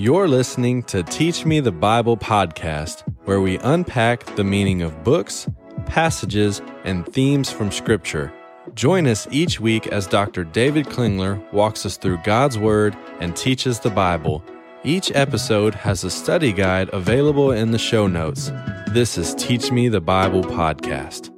You're listening to Teach Me the Bible podcast, where we unpack the meaning of books, passages, and themes from Scripture. Join us each week as Dr. David Klingler walks us through God's Word and teaches the Bible. Each episode has a study guide available in the show notes. This is Teach Me the Bible podcast.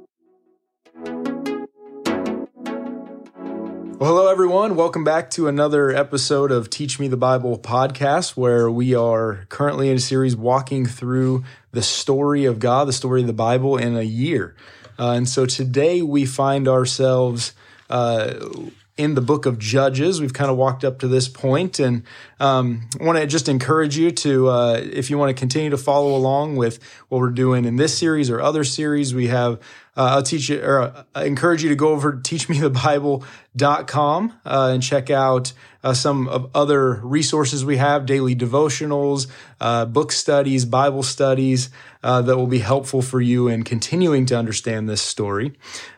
Well, hello, everyone. Welcome back to another episode of Teach Me the Bible podcast, where we are currently in a series walking through the story of God, the story of the Bible in a year. Uh, and so today we find ourselves uh, in the book of Judges. We've kind of walked up to this point, and um, I want to just encourage you to, uh, if you want to continue to follow along with what we're doing in this series or other series, we have. Uh, I'll teach you, or uh, encourage you to go over to teachmethebible.com uh, and check out uh, some of other resources we have daily devotionals, uh, book studies, Bible studies uh, that will be helpful for you in continuing to understand this story.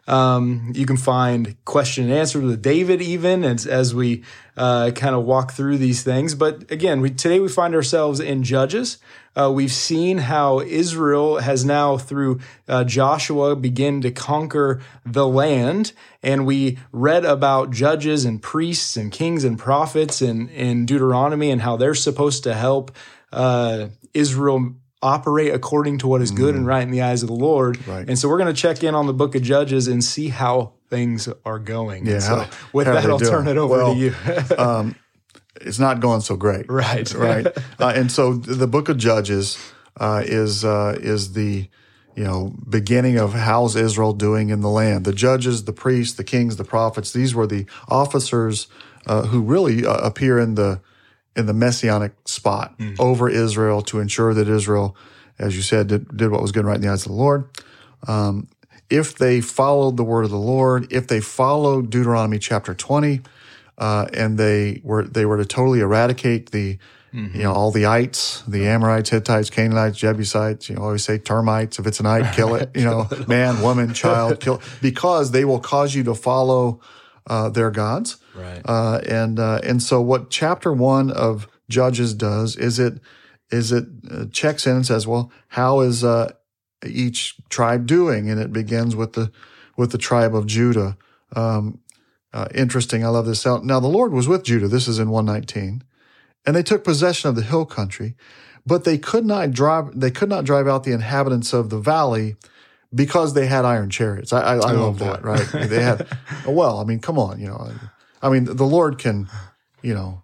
Um, you can find question and answer with David even as, as we uh, kind of walk through these things. But again, we, today we find ourselves in Judges. Uh, we've seen how Israel has now, through uh, Joshua, begin to conquer the land. And we read about judges and priests and kings and prophets in, in Deuteronomy and how they're supposed to help uh, Israel operate according to what is good and right in the eyes of the Lord. Right. And so we're going to check in on the book of Judges and see how things are going. Yeah, And so how- with how that, I'll doing? turn it over Well, to you. um, it's not going so great. right. Right. uh, and so the book of Judges uh, is uh, is the you know beginning of how's Israel doing in the land. The judges, the priests, the kings, the prophets. These were the officers uh, who really uh, appear in the in the messianic spot over Israel to ensure that Israel, as you said, did, did what was good and right in the eyes of the Lord. Um, if they followed the word of the Lord, if they followed Deuteronomy chapter twenty, uh, and they were they were to totally eradicate the you know all the ites, the Amorites, Hittites, Canaanites, Jebusites. You know, always say termites. If it's an ite, kill it. You know, man, woman, child, kill because they will cause you to follow uh, their gods. Right. Uh, and uh, and so what chapter one of Judges does is it is it uh, checks in and says, well, how is uh, each tribe doing? And it begins with the with the tribe of Judah. Um, uh, interesting. I love this. Out now the Lord was with Judah. This is in 119, and they took possession of the hill country, but they could not drive. They could not drive out the inhabitants of the valley because they had iron chariots. I, I, I love boy. that. Right? they had. Well, I mean, come on. You know, I mean, the Lord can, you know.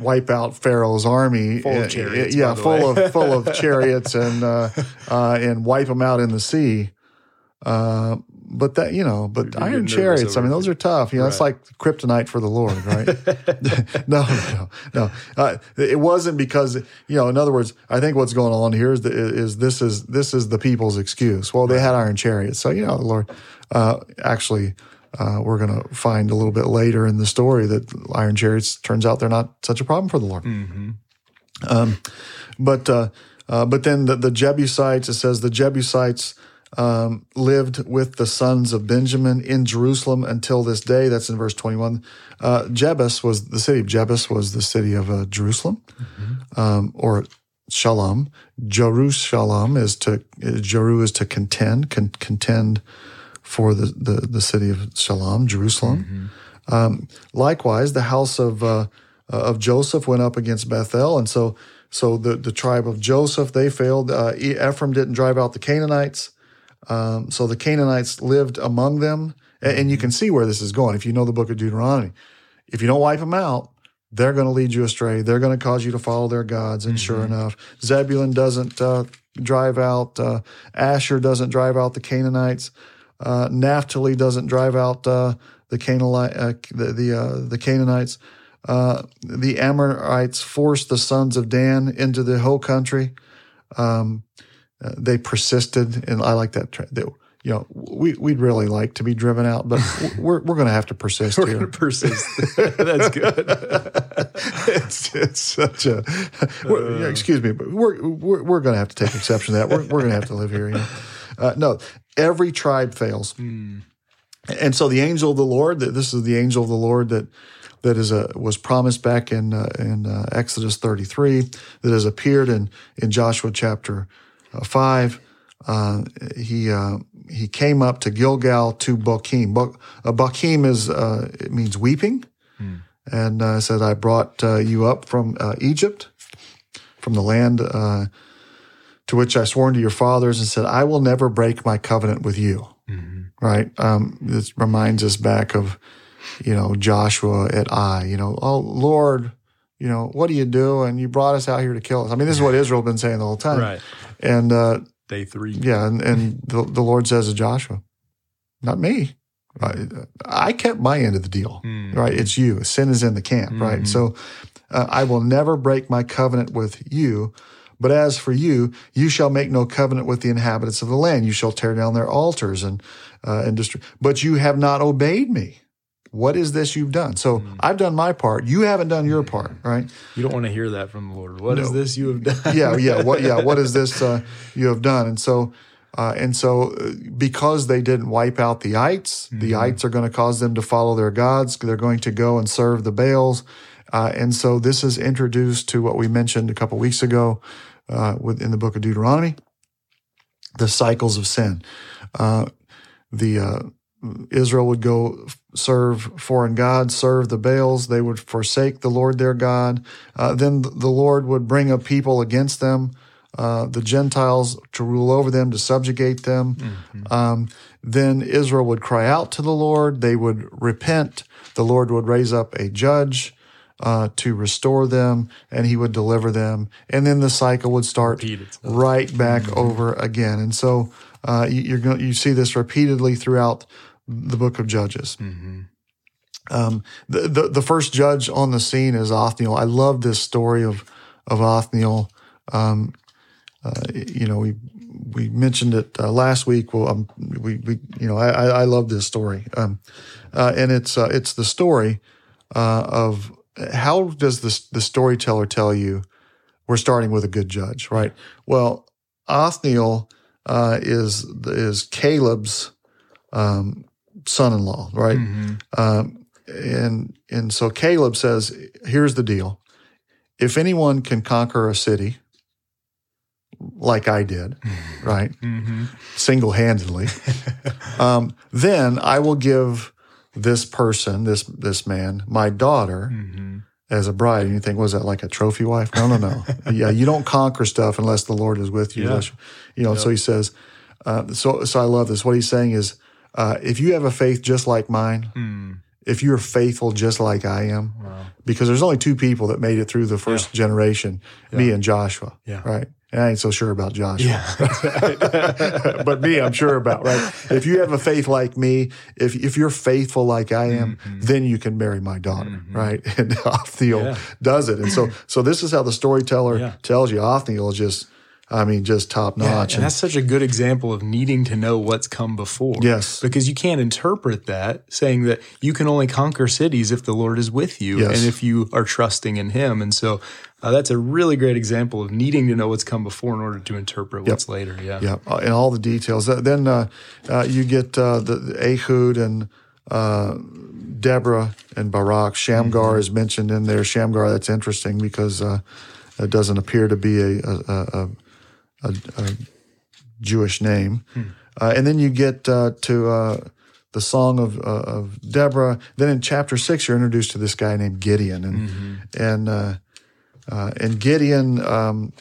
Wipe out Pharaoh's army, Full of chariots, yeah, full way. of full of chariots, and uh, uh, and wipe them out in the sea. Uh, but that you know, but getting iron chariots. I mean, those are tough. You know, it's Right. like kryptonite for the Lord, right? no, no, no. Uh, it wasn't because you know. In other words, I think what's going on here is the, is this is this is the people's excuse. Well, they had iron chariots, so you know the Lord. Uh, actually, uh, we're going to find a little bit later in the story that iron chariots turns out they're not such a problem for the Lord. Um, but uh, uh, but then the, the Jebusites, it says the Jebusites um, lived with the sons of Benjamin in Jerusalem until this day. That's in verse 21. Uh, Jebus was the city of Jebus was the city of uh, Jerusalem, um, or Shalom. Jerusalem is to Jeru is to contend, con- contend for the, the the city of Shalom, Jerusalem. Um, likewise, the house of uh, of Joseph went up against Bethel, and so so the the tribe of Joseph they failed. Uh, Ephraim didn't drive out the Canaanites, um, so the Canaanites lived among them, and, and you can see where this is going if you know the book of Deuteronomy. If you don't wipe them out, they're going to lead you astray. They're going to cause you to follow their gods. And sure enough, Zebulun doesn't uh, drive out. Uh, Asher doesn't drive out the Canaanites. Uh, Naphtali doesn't drive out uh, the Canaanite, uh, the the, uh, the Canaanites. Uh, the Amorites forced the sons of Dan into the whole country. Um, uh, they persisted, and I like that. They, you know, we we'd really like to be driven out, but we're we're going to have to persist We're here. going to persist. That's good. it's it's such a we're- excuse me, but we're we're, we're going to have to take exception to that. We're we're going to have to live here. You know? uh, no, every tribe fails, and so the angel of the Lord. that This is the angel of the Lord that that is a was promised back in uh, in uh, Exodus 33 that has appeared in in Joshua chapter uh, 5 uh, he uh, he came up to Gilgal to Bochim. Bo- uh, Bochim is uh, it means weeping, and uh, said, "I brought uh, you up from uh, Egypt, from the land uh, to which I sworn to your fathers, and said, I will never break my covenant with you." Right? Um, this reminds us back of you know Joshua at Ai. You know, oh Lord. You know, what do you do? And you brought us out here to kill us. I mean, this is what Israel had been saying the whole time. Right. And uh, Day three. yeah, and, and the, the Lord says to Joshua, not me. I, I kept my end of the deal, right? It's you. Sin is in the camp, right? So uh, I will never break my covenant with you. But as for you, you shall make no covenant with the inhabitants of the land. You shall tear down their altars and uh, and destroy. But you have not obeyed me. What is this you've done? So I've done my part. You haven't done your part, right? You don't want to hear that from the Lord. What is this you have done? yeah, yeah. What, yeah. What is this uh, you have done? And so, uh, and so, uh, because they didn't wipe out the ites, the ites are going to cause them to follow their gods. They're going to go and serve the Baals, uh, and so this is introduced to what we mentioned a couple weeks ago uh, within the book of Deuteronomy, the cycles of sin. Uh, the uh, Israel would go serve foreign gods, serve the Baals. They would forsake the Lord their God. Uh, then the Lord would bring a people against them, uh, the Gentiles to rule over them, to subjugate them. Um, then Israel would cry out to the Lord. They would repent. The Lord would raise up a judge. Uh, to restore them, and he would deliver them, and then the cycle would start right back over again. And so uh, you, you're going you see this repeatedly throughout the book of Judges. Um, the, the the first judge on the scene is Othniel. I love this story of of Othniel. Um, uh, you know, we we mentioned it uh, last week. Well, um, we we you know I I, I love this story, um, uh, and it's uh, it's the story uh, of how does this the storyteller tell you we're starting with a good judge, right? Well, Othniel uh, is is Caleb's um, son-in-law, right? Um, and and so Caleb says, "Here's the deal: if anyone can conquer a city, like I did, right, single-handedly, um, then I will give this person, this this man, my daughter." As a bride, and you think, was that like a trophy wife? No, no, no. yeah, you don't conquer stuff unless the Lord is with you. Yeah. You know, so he says, uh, so, so I love this. What he's saying is, uh, if you have a faith just like mine, Hmm. if you're faithful just like I am, because there's only two people that made it through the first generation, me and Joshua. Yeah. Right. I ain't so sure about Joshua. Yeah. but me, I'm sure about, right? If you have a faith like me, if if you're faithful like I am, mm-hmm. then you can marry my daughter, mm-hmm. right? And Othniel Yeah. does it. And so so this is how the storyteller Yeah. tells you Othniel just I mean, just top notch. and that's such a good example of needing to know what's come before. Yes. Because you can't interpret that saying that you can only conquer cities if the Lord is with you Yes. and if you are trusting in Him. And so uh, that's a really great example of needing to know what's come before in order to interpret what's later. Yeah. Yeah, uh, and all the details. Uh, Then uh, uh, you get uh, the, the Ehud and uh, Deborah and Barak. Shamgar Mm-hmm. is mentioned in there. Shamgar, that's interesting because uh, it doesn't appear to be a, a, a, a, a Jewish name. Hmm. Uh, and then you get uh, to uh, the song of, uh, of Deborah. Then in chapter six, you're introduced to this guy named Gideon, and Mm-hmm. and uh, uh, and Gideon. Um,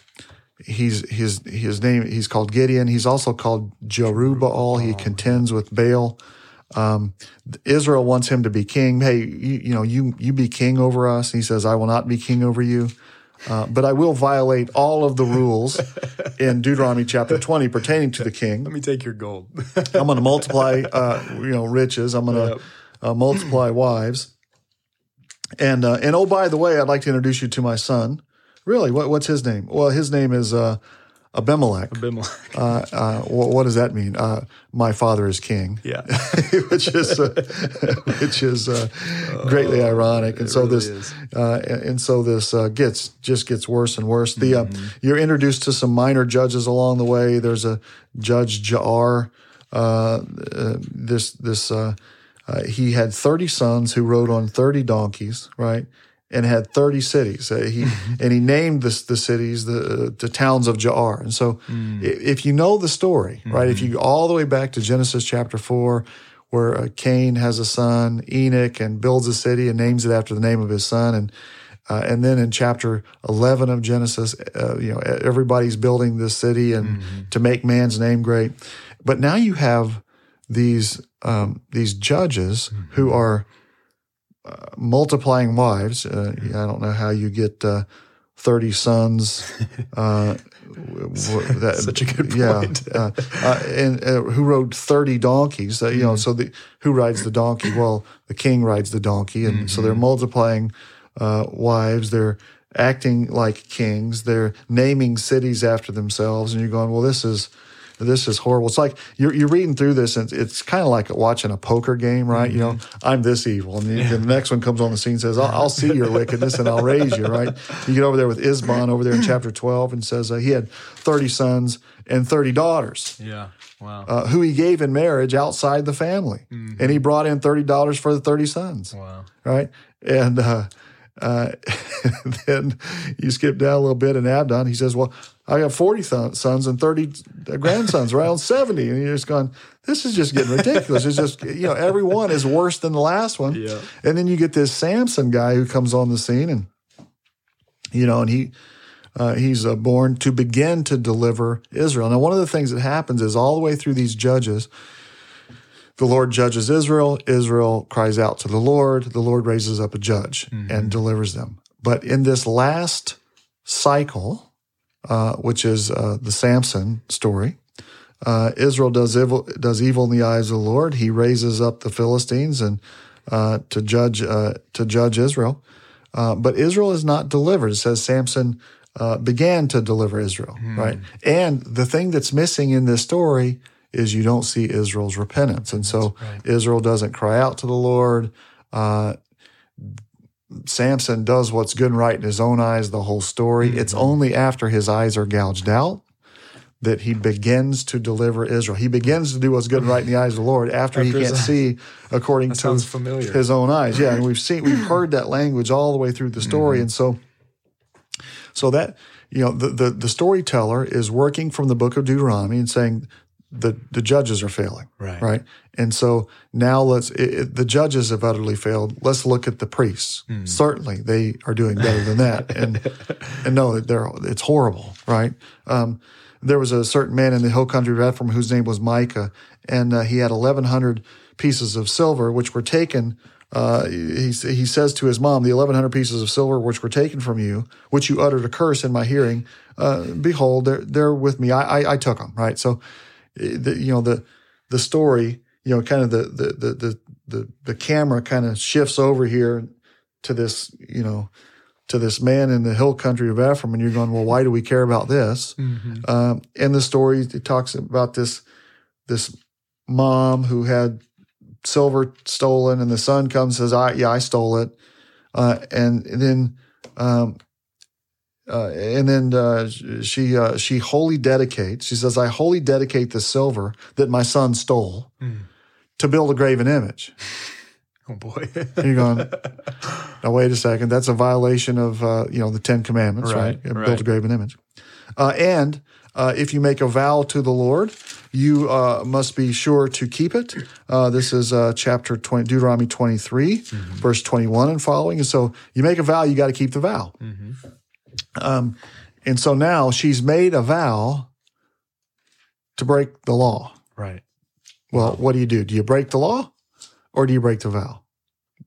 he's his his name he's called Gideon. He's also called Jerubbaal. He contends with Baal. Um, Israel wants him to be king. Hey, you, you know, you you be king over us. he says, I will not be king over you. Uh, but I will violate all of the rules in Deuteronomy chapter 20 pertaining to the king. Let me take your gold. I'm going to multiply, uh, you know, riches. I'm going to Yep. uh, multiply wives. And uh, and oh, by the way, I'd like to introduce you to my son. Really, what, what's his name? Well, his name is uh, Abimelech. Abimelech. Uh, uh, what, what does that mean? Uh, my father is king. Yeah. which is uh, which is uh, greatly ironic, and so really this is. uh, and, and so this uh, gets just gets worse and worse. The uh, you're introduced to some minor judges along the way. There's a judge Jair. Uh, uh, this this uh, uh, he had 30 sons who rode on 30 donkeys, right? And had 30 cities. Uh, he and he named the the cities the the towns of Jair. And so, if you know the story, right? If you go all the way back to Genesis chapter four, where uh, Cain has a son, Enoch, and builds a city and names it after the name of his son, and uh, and then in chapter 11 of Genesis, uh, you know, everybody's building this city and to make man's name great. But now you have these um, these judges who are uh, multiplying wives. Uh, I don't know how you get uh, 30 sons. Uh, that, Such a good point. uh, uh, and uh, who rode 30 donkeys. Uh, you know, so the who rides the donkey? Well, the king rides the donkey, and so they're multiplying uh, wives. They're acting like kings. They're naming cities after themselves, and you're going, well, this is this is horrible. It's like you're, you're reading through this, and it's kind of like watching a poker game, right? You know, I'm this evil, and the, the next one comes on the scene and says, I'll, "I'll see your wickedness and I'll raise you." Right? You get over there with Ibzan over there in chapter 12, and says uh, he had 30 sons and 30 daughters Yeah. Wow. uh, who he gave in marriage outside the family, and he brought in thirty dollars for the 30 sons wow. right? And uh, uh, then you skip down a little bit, and Abdon, he says, "Well, I got forty sons and thirty grandsons, around 70. And you're just going, "This is just getting ridiculous." it's just you know, every one is worse than the last one. Yeah. And then you get this Samson guy who comes on the scene, and you know, and he. Uh, he's uh, born to begin to deliver Israel. Now, one of the things that happens is all the way through these judges, the Lord judges Israel. Israel cries out to the Lord. The Lord raises up a judge and delivers them. But in this last cycle, uh, which is uh, the Samson story, uh, Israel does evil, does evil in the eyes of the Lord. He raises up the Philistines and uh, to judge uh, to judge Israel. Uh, but Israel is not delivered. It says Samson uh, began to deliver Israel, right? And the thing that's missing in this story is you don't see Israel's repentance, and so Israel doesn't cry out to the Lord. Uh, Samson does what's good and right in his own eyes. The whole story. It's only after his eyes are gouged out that he begins to deliver Israel. He begins to do what's good and right in the eyes of the Lord after, he After his can't see according to familiar. his own eyes. Yeah, and we've seen we've heard that language all the way through the story, and so so that you know the, the the storyteller is working from the book of Deuteronomy and saying the the judges are failing, Right. Right, and so now let's it, it- the judges have utterly failed. Let's look at the priests. Certainly, they are doing better than that, and and no, they're it's horrible, right? Um, there was a certain man in the hill country of Ephraim whose name was Micah, and uh, he had eleven hundred pieces of silver, which were taken. Uh, he, he says to his mom, The 1,100 pieces of silver which were taken from you, which you uttered a curse in my hearing, uh, behold, they're, they're with me. I, I, I took them, right? So, the, you know, the, the story, you know, kind of the, the, the, the, the, the camera kind of shifts over here to this, you know, to this man in the hill country of Ephraim, and you're going, well, why do we care about this? Um, and the story it talks about this this mom who had silver stolen, and the son comes and says, "I yeah, I stole it," uh, and then. Um, uh, and then uh, she uh, she wholly dedicates. She says, "I wholly dedicate the silver that my son stole to build a graven image." Oh boy. You're going, now wait a second. That's a violation of uh, you know the Ten Commandments, right? Right, Build a graven image. Uh, and uh, if you make a vow to the Lord, you uh, must be sure to keep it. Uh, this is uh, chapter 20, Deuteronomy 23, verse 21 and following. And so you make a vow, you got to keep the vow. Um, and so now she's made a vow to break the law. right. Well, what do you do? Do you break the law or do you break the vow?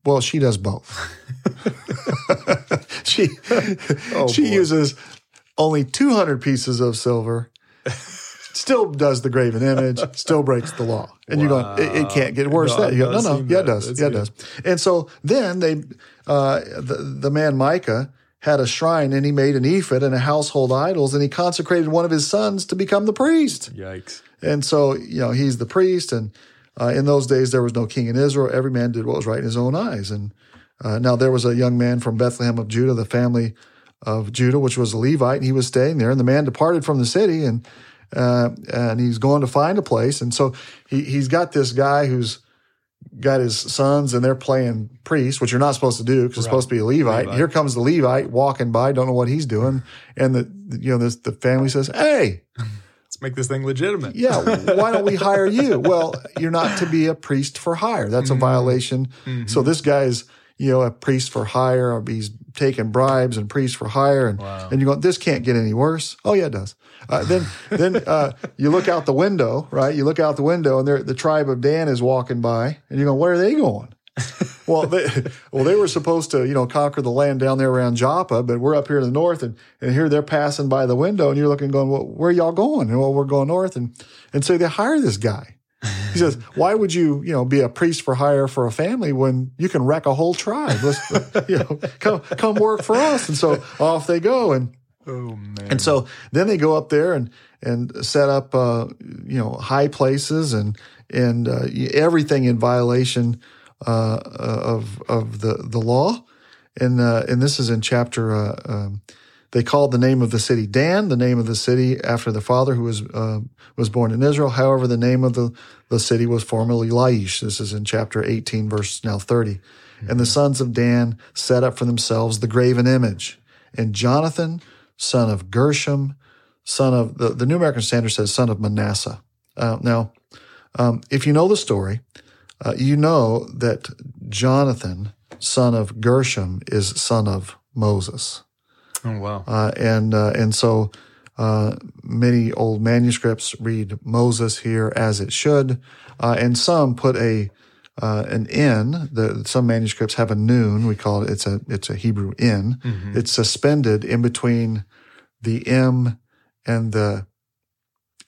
Well, she does both. she she boy. uses only 200 pieces of silver, still does the graven image, still breaks the law. And you're going, it, it can't get worse No, than that. You go, no, no, yeah, it does. That's yeah, it does. And so then they, uh, the, the man Micah had a shrine and he made an ephod and a household idols and he consecrated one of his sons to become the priest. Yikes. And so, you know, he's the priest. And uh, in those days, there was no king in Israel. Every man did what was right in his own eyes. And uh, now there was a young man from Bethlehem of Judah, the family of Judah, which was a Levite, and he was staying there. And the man departed from the city and uh, and he's going to find a place. And so he, he's got this guy who's got his sons and they're playing priest, which you're not supposed to do because it's supposed to be a Levite. Levite. Here comes the Levite walking by, don't know what he's doing, and the you know this, the family says, "Hey, Let's make this thing legitimate. yeah, why don't we hire you? Well, you're not to be a priest for hire. That's a mm-hmm. violation. Mm-hmm. So this guy's, you know, a priest for hire, or he's taking bribes and priest for hire, and and you go, this can't get any worse. Oh yeah, it does. Uh, then then uh, you look out the window, right? You look out the window, and there the tribe of Dan is walking by, and you go, where are they going? well, they, well, they were supposed to, you know, conquer the land down there around Joppa, but we're up here in the north, and, and here they're passing by the window, and you're looking, going, well, where y'all going? And well, we're going north, and and so they hire this guy. He says, why would you, you know, be a priest for hire for a family when you can wreck a whole tribe? Let's, you know, come come work for us. And so off they go, and Oh man. and so then they go up there and and set up uh, you know high places and and uh, everything in violation uh, of of the the law. And uh, and this is in chapter. Uh, um, they called the name of the city Dan, the name of the city after the father who was uh, was born in Israel. However, the name of the the city was formerly Laish. This is in chapter 18, verse now 30. And the sons of Dan set up for themselves the graven image. And Jonathan, son of Gershom, son of the, the New American Standard says son of Manasseh. Uh, now, um, if you know the story, uh, you know that Jonathan, son of Gershom, is son of Moses, oh wow. uh, and uh, and so uh, many old manuscripts read Moses here as it should, uh, and some put a uh, an in. The some manuscripts have a noon. We call it. It's a it's a Hebrew in. It's suspended in between the M and the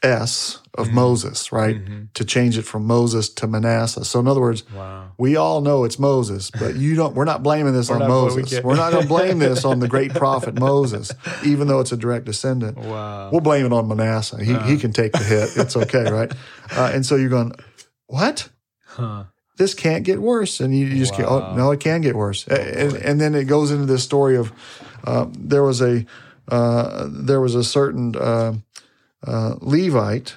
S of Moses, right? To change it from Moses to Manasseh. So in other words, Wow. we all know it's Moses, but you don't. We're not blaming this on not- we Moses. We're not going to blame this on the great prophet Moses, even though it's a direct descendant. Wow. We'll blame it on Manasseh. He Uh-huh. he can take the hit. It's okay, right? Uh, and so you're going, what? Huh. This can't get worse, and you, you just can't. Oh, no, it can get worse. and, and then it goes into this story of uh, there was a uh, there was a certain uh, Levite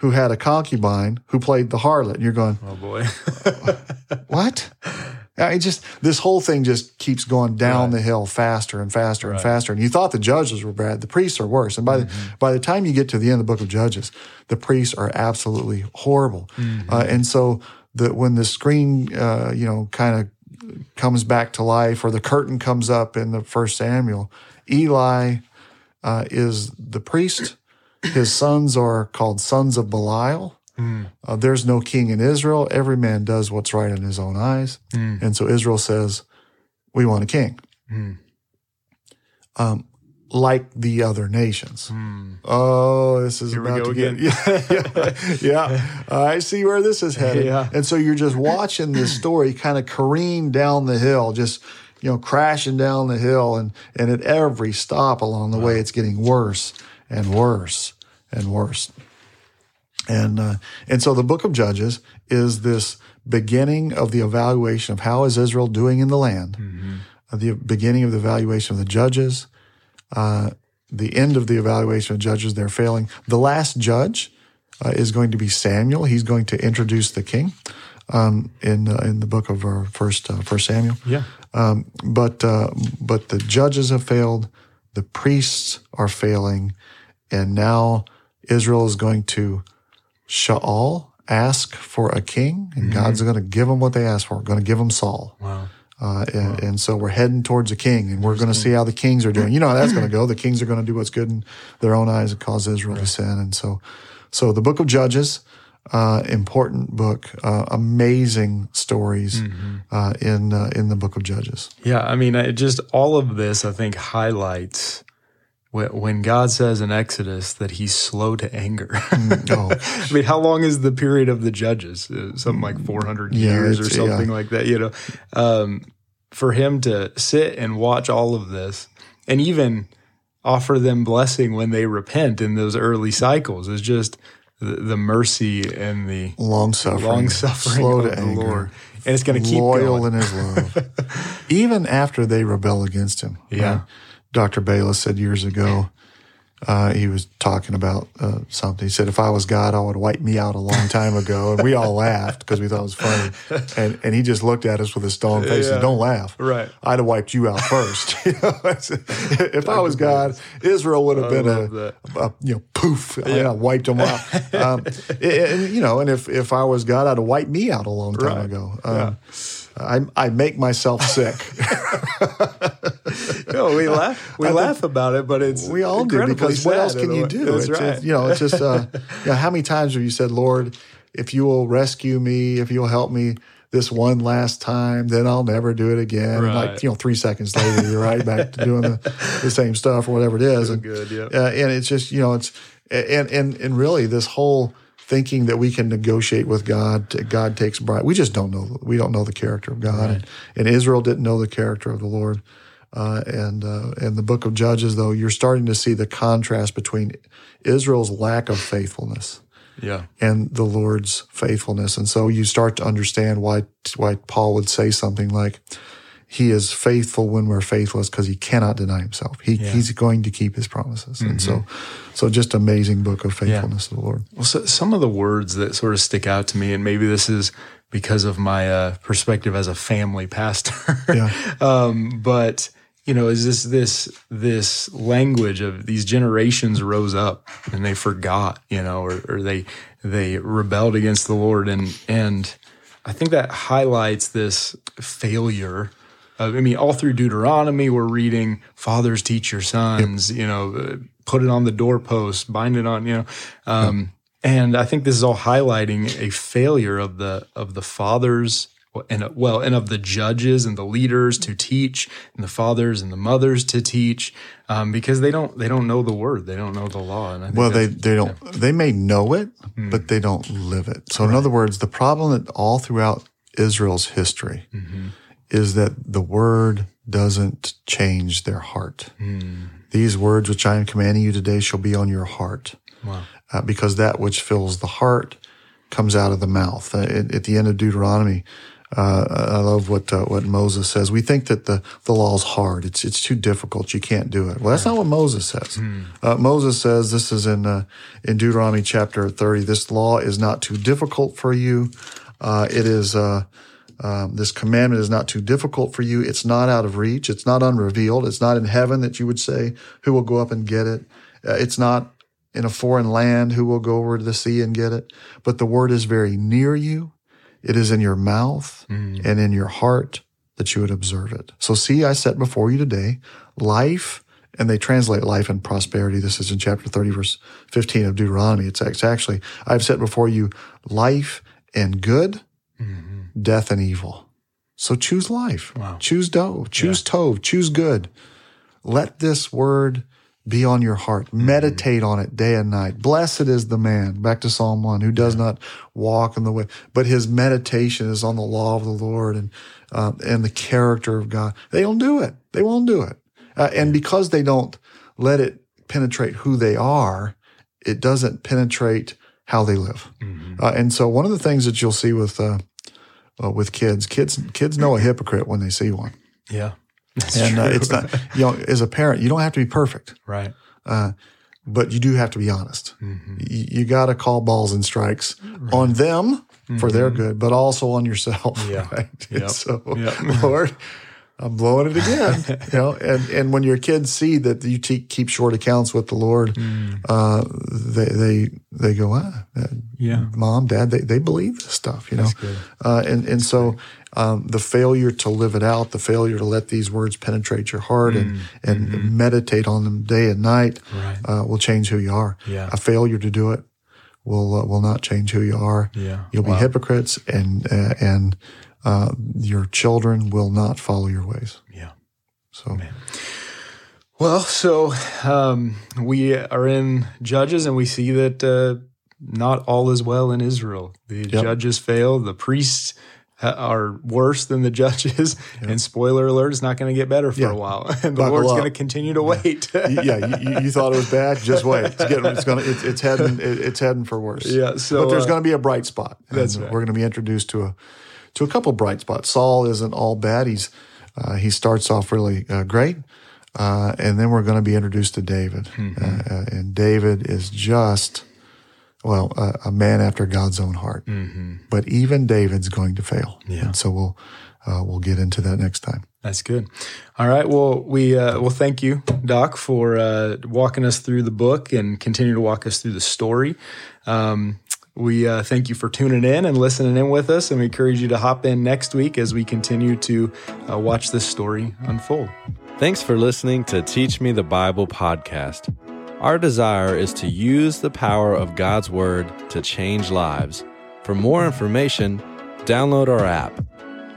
who had a concubine who played the harlot. And you're going, Oh boy. what? It just this whole thing just keeps going down Right. the hill faster and faster and Right. faster. And you thought the judges were bad, the priests are worse. And by Mm-hmm. the by the time you get to the end of the book of Judges, the priests are absolutely horrible. Mm-hmm. Uh, and so the when the screen, uh, you know, kind of comes back to life, or the curtain comes up in the First Samuel, Eli uh, is the priest. His sons are called sons of Belial. Uh, there's no king in Israel. Every man does what's right in his own eyes. And so Israel says, we want a king. Um, like the other nations. Oh, this is Here we about go to get, again. yeah, yeah, yeah. I see where this is headed. Yeah. And so you're just watching this story kind of careen down the hill, just, you know, crashing down the hill. And, and at every stop along the way, it's getting worse and worse and worse. And uh, and so the book of Judges is this beginning of the evaluation of how is Israel doing in the land, uh, the beginning of the evaluation of the judges, uh, the end of the evaluation of judges. They're failing. The last judge uh, is going to be Samuel. He's going to introduce the king um, in uh, in the book of uh, first uh, First Samuel. yeah. Um, but uh, but the judges have failed, the priests are failing, and now Israel is going to Shaul ask for a king, and God's going to give them what they ask for. Going to give them Saul. Wow. Uh, and, and so we're heading towards a king, and we're going to see how the kings are doing. You know how that's going to go. The kings are going to do what's good in their own eyes and cause Israel to sin. And so, so the book of Judges, uh, important book, uh, amazing stories uh, in uh, in the book of Judges. Yeah, I mean, it just all of this, I think, highlights when God says in Exodus that He's slow to anger. Oh, I mean, how long is the period of the judges? Uh, something like 400 Yeah, years or something yeah. like that, you know. Um, for him to sit and watch all of this and even offer them blessing when they repent in those early cycles is just the, the mercy and the long suffering, long suffering slow to the anger, Lord. And it's going to keep loyal going. in His love, even after they rebel against Him. Yeah. right? Dr. Bayless said years ago, uh, he was talking about uh, something. He said, "If I was God, I would wipe me out a long time ago." And we all laughed because we thought it was funny. And and he just looked at us with a stone face Yeah. and don't laugh. Right. I'd have wiped you out first. You know, if I was God, Israel would have been a, a you know poof. I know, wiped them out. Um, and, you know, and if if I was God, I'd have wiped me out a long time Right. ago. Um, I I make myself sick. No, we laugh. We laugh about it, but it's We all do because what else can you do? It's, right. it's, you know, it's just uh, you know, how many times have you said, "Lord, if you will rescue me, if you'll help me this one last time, then I'll never do it again." And like you know, three seconds later, you're right back to doing the, the same stuff or whatever it is. And, good, yep. uh, and it's just you know, it's and and and really this whole thinking that we can negotiate with God, God takes bribe. We just don't know. We don't know the character of God, and, and Israel didn't know the character of the Lord. Uh, and uh, in the book of Judges, though, you're starting to see the contrast between Israel's lack of faithfulness yeah. and the Lord's faithfulness. And so you start to understand why why Paul would say something like, "He is faithful when we're faithless because he cannot deny himself. He, He's going to keep his promises." And so, so just amazing book of faithfulness of the Lord. Well, so, some of the words that sort of stick out to me, and maybe this is because of my uh, perspective as a family pastor. Yeah. um, but you know, is this this this language of these generations rose up and they forgot, you know, or, or they they rebelled against the Lord, and and I think that highlights this failure. Uh, I mean, all through Deuteronomy, we're reading "Fathers teach your sons," you know, uh, put it on the doorpost, bind it on, you know, um, and I think this is all highlighting a failure of the of the fathers and well, and of the judges and the leaders to teach, and the fathers and the mothers to teach, um, because they don't they don't know the word, they don't know the law. And I think Well, they, they don't, they may know it, but they don't live it. So, in other words, the problem that all throughout Israel's history is that the word doesn't change their heart. These words which I am commanding you today shall be on your heart. Wow. Uh, because that which fills the heart comes out of the mouth. Uh, at, at the end of Deuteronomy, uh, I love what uh, what Moses says. We think that the the law is hard. It's it's too difficult. You can't do it. Well, that's not what Moses says. Uh, Moses says this is in uh, in Deuteronomy chapter thirty. This law is not too difficult for you. Uh, it is. Uh, um, this commandment is not too difficult for you. It's not out of reach. It's not unrevealed. It's not in heaven that you would say, "Who will go up and get it?" Uh, it's not in a foreign land. Who will go over to the sea and get it? But the word is very near you. It is in your mouth mm. and in your heart that you would observe it. So see, I set before you today life, and they translate life and prosperity. This is in chapter 30, verse 15 of Deuteronomy. It's act- actually, I've set before you life and good, mm-hmm. death and evil. So choose life. Choose dove. Choose tove. Choose good. Let this word be on your heart. Meditate on it day and night. Blessed is the man, back to Psalm 1, who does not walk in the way, but his meditation is on the law of the Lord and, um, and the character of God. They don't do it. They won't do it. Uh, and because they don't let it penetrate who they are, it doesn't penetrate how they live. Uh, and so one of the things that you'll see with, uh, uh, with kids, kids, kids know a hypocrite when they see one. Yeah. That's And uh, it's not, you know, as a parent, you don't have to be perfect right. uh, but you do have to be honest. You, you got to call balls and strikes on them for their good, but also on yourself. Yeah. Right? Yep. So, Yep. Lord, I'm blowing it again. you know, and, and when your kids see that you te- keep short accounts with the Lord, uh, they they they go, ah, Yeah. mom, dad, they, they believe this stuff, you know. Uh, and and so um, the failure to live it out, the failure to let these words penetrate your heart and and meditate on them day and night, Right. uh, will change who you are. Yeah. A failure to do it will uh, will not change who you are. Yeah. You'll be hypocrites, and uh, and uh, your children will not follow your ways. Yeah. So Well, so um, we are in Judges, and we see that uh, not all is well in Israel. The judges fail. The priests are worse than the judges. And spoiler alert, it's not going to get better for Yeah. a while. And the Buckle Lord's going to continue to wait. Yeah, you, you- thought it was bad. Just wait. It's getting. It's gonna. It's, it's heading. it- It's heading for worse. Yeah, so, but there's uh, going to be a bright spot. That's right. We're going to be introduced to a to a couple bright spots. Saul isn't all bad. He's uh, he starts off really uh, great, uh, and then we're going to be introduced to David. Mm-hmm. Uh, uh, and David is just, well, a, a man after God's own heart. But even David's going to fail. Mm-hmm. Yeah. And so we'll, uh, we'll get into that next time. That's good. All right. Well, we uh, well thank you, Doc, for uh, walking us through the book and continue to walk us through the story. Um, we uh, thank you for tuning in and listening in with us, and we encourage you to hop in next week as we continue to uh, watch this story unfold. Thanks for listening to Teach Me the Bible podcast. Our desire is to use the power of God's Word to change lives. For more information, download our app.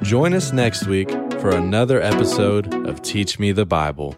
Join us next week for another episode of Teach Me the Bible.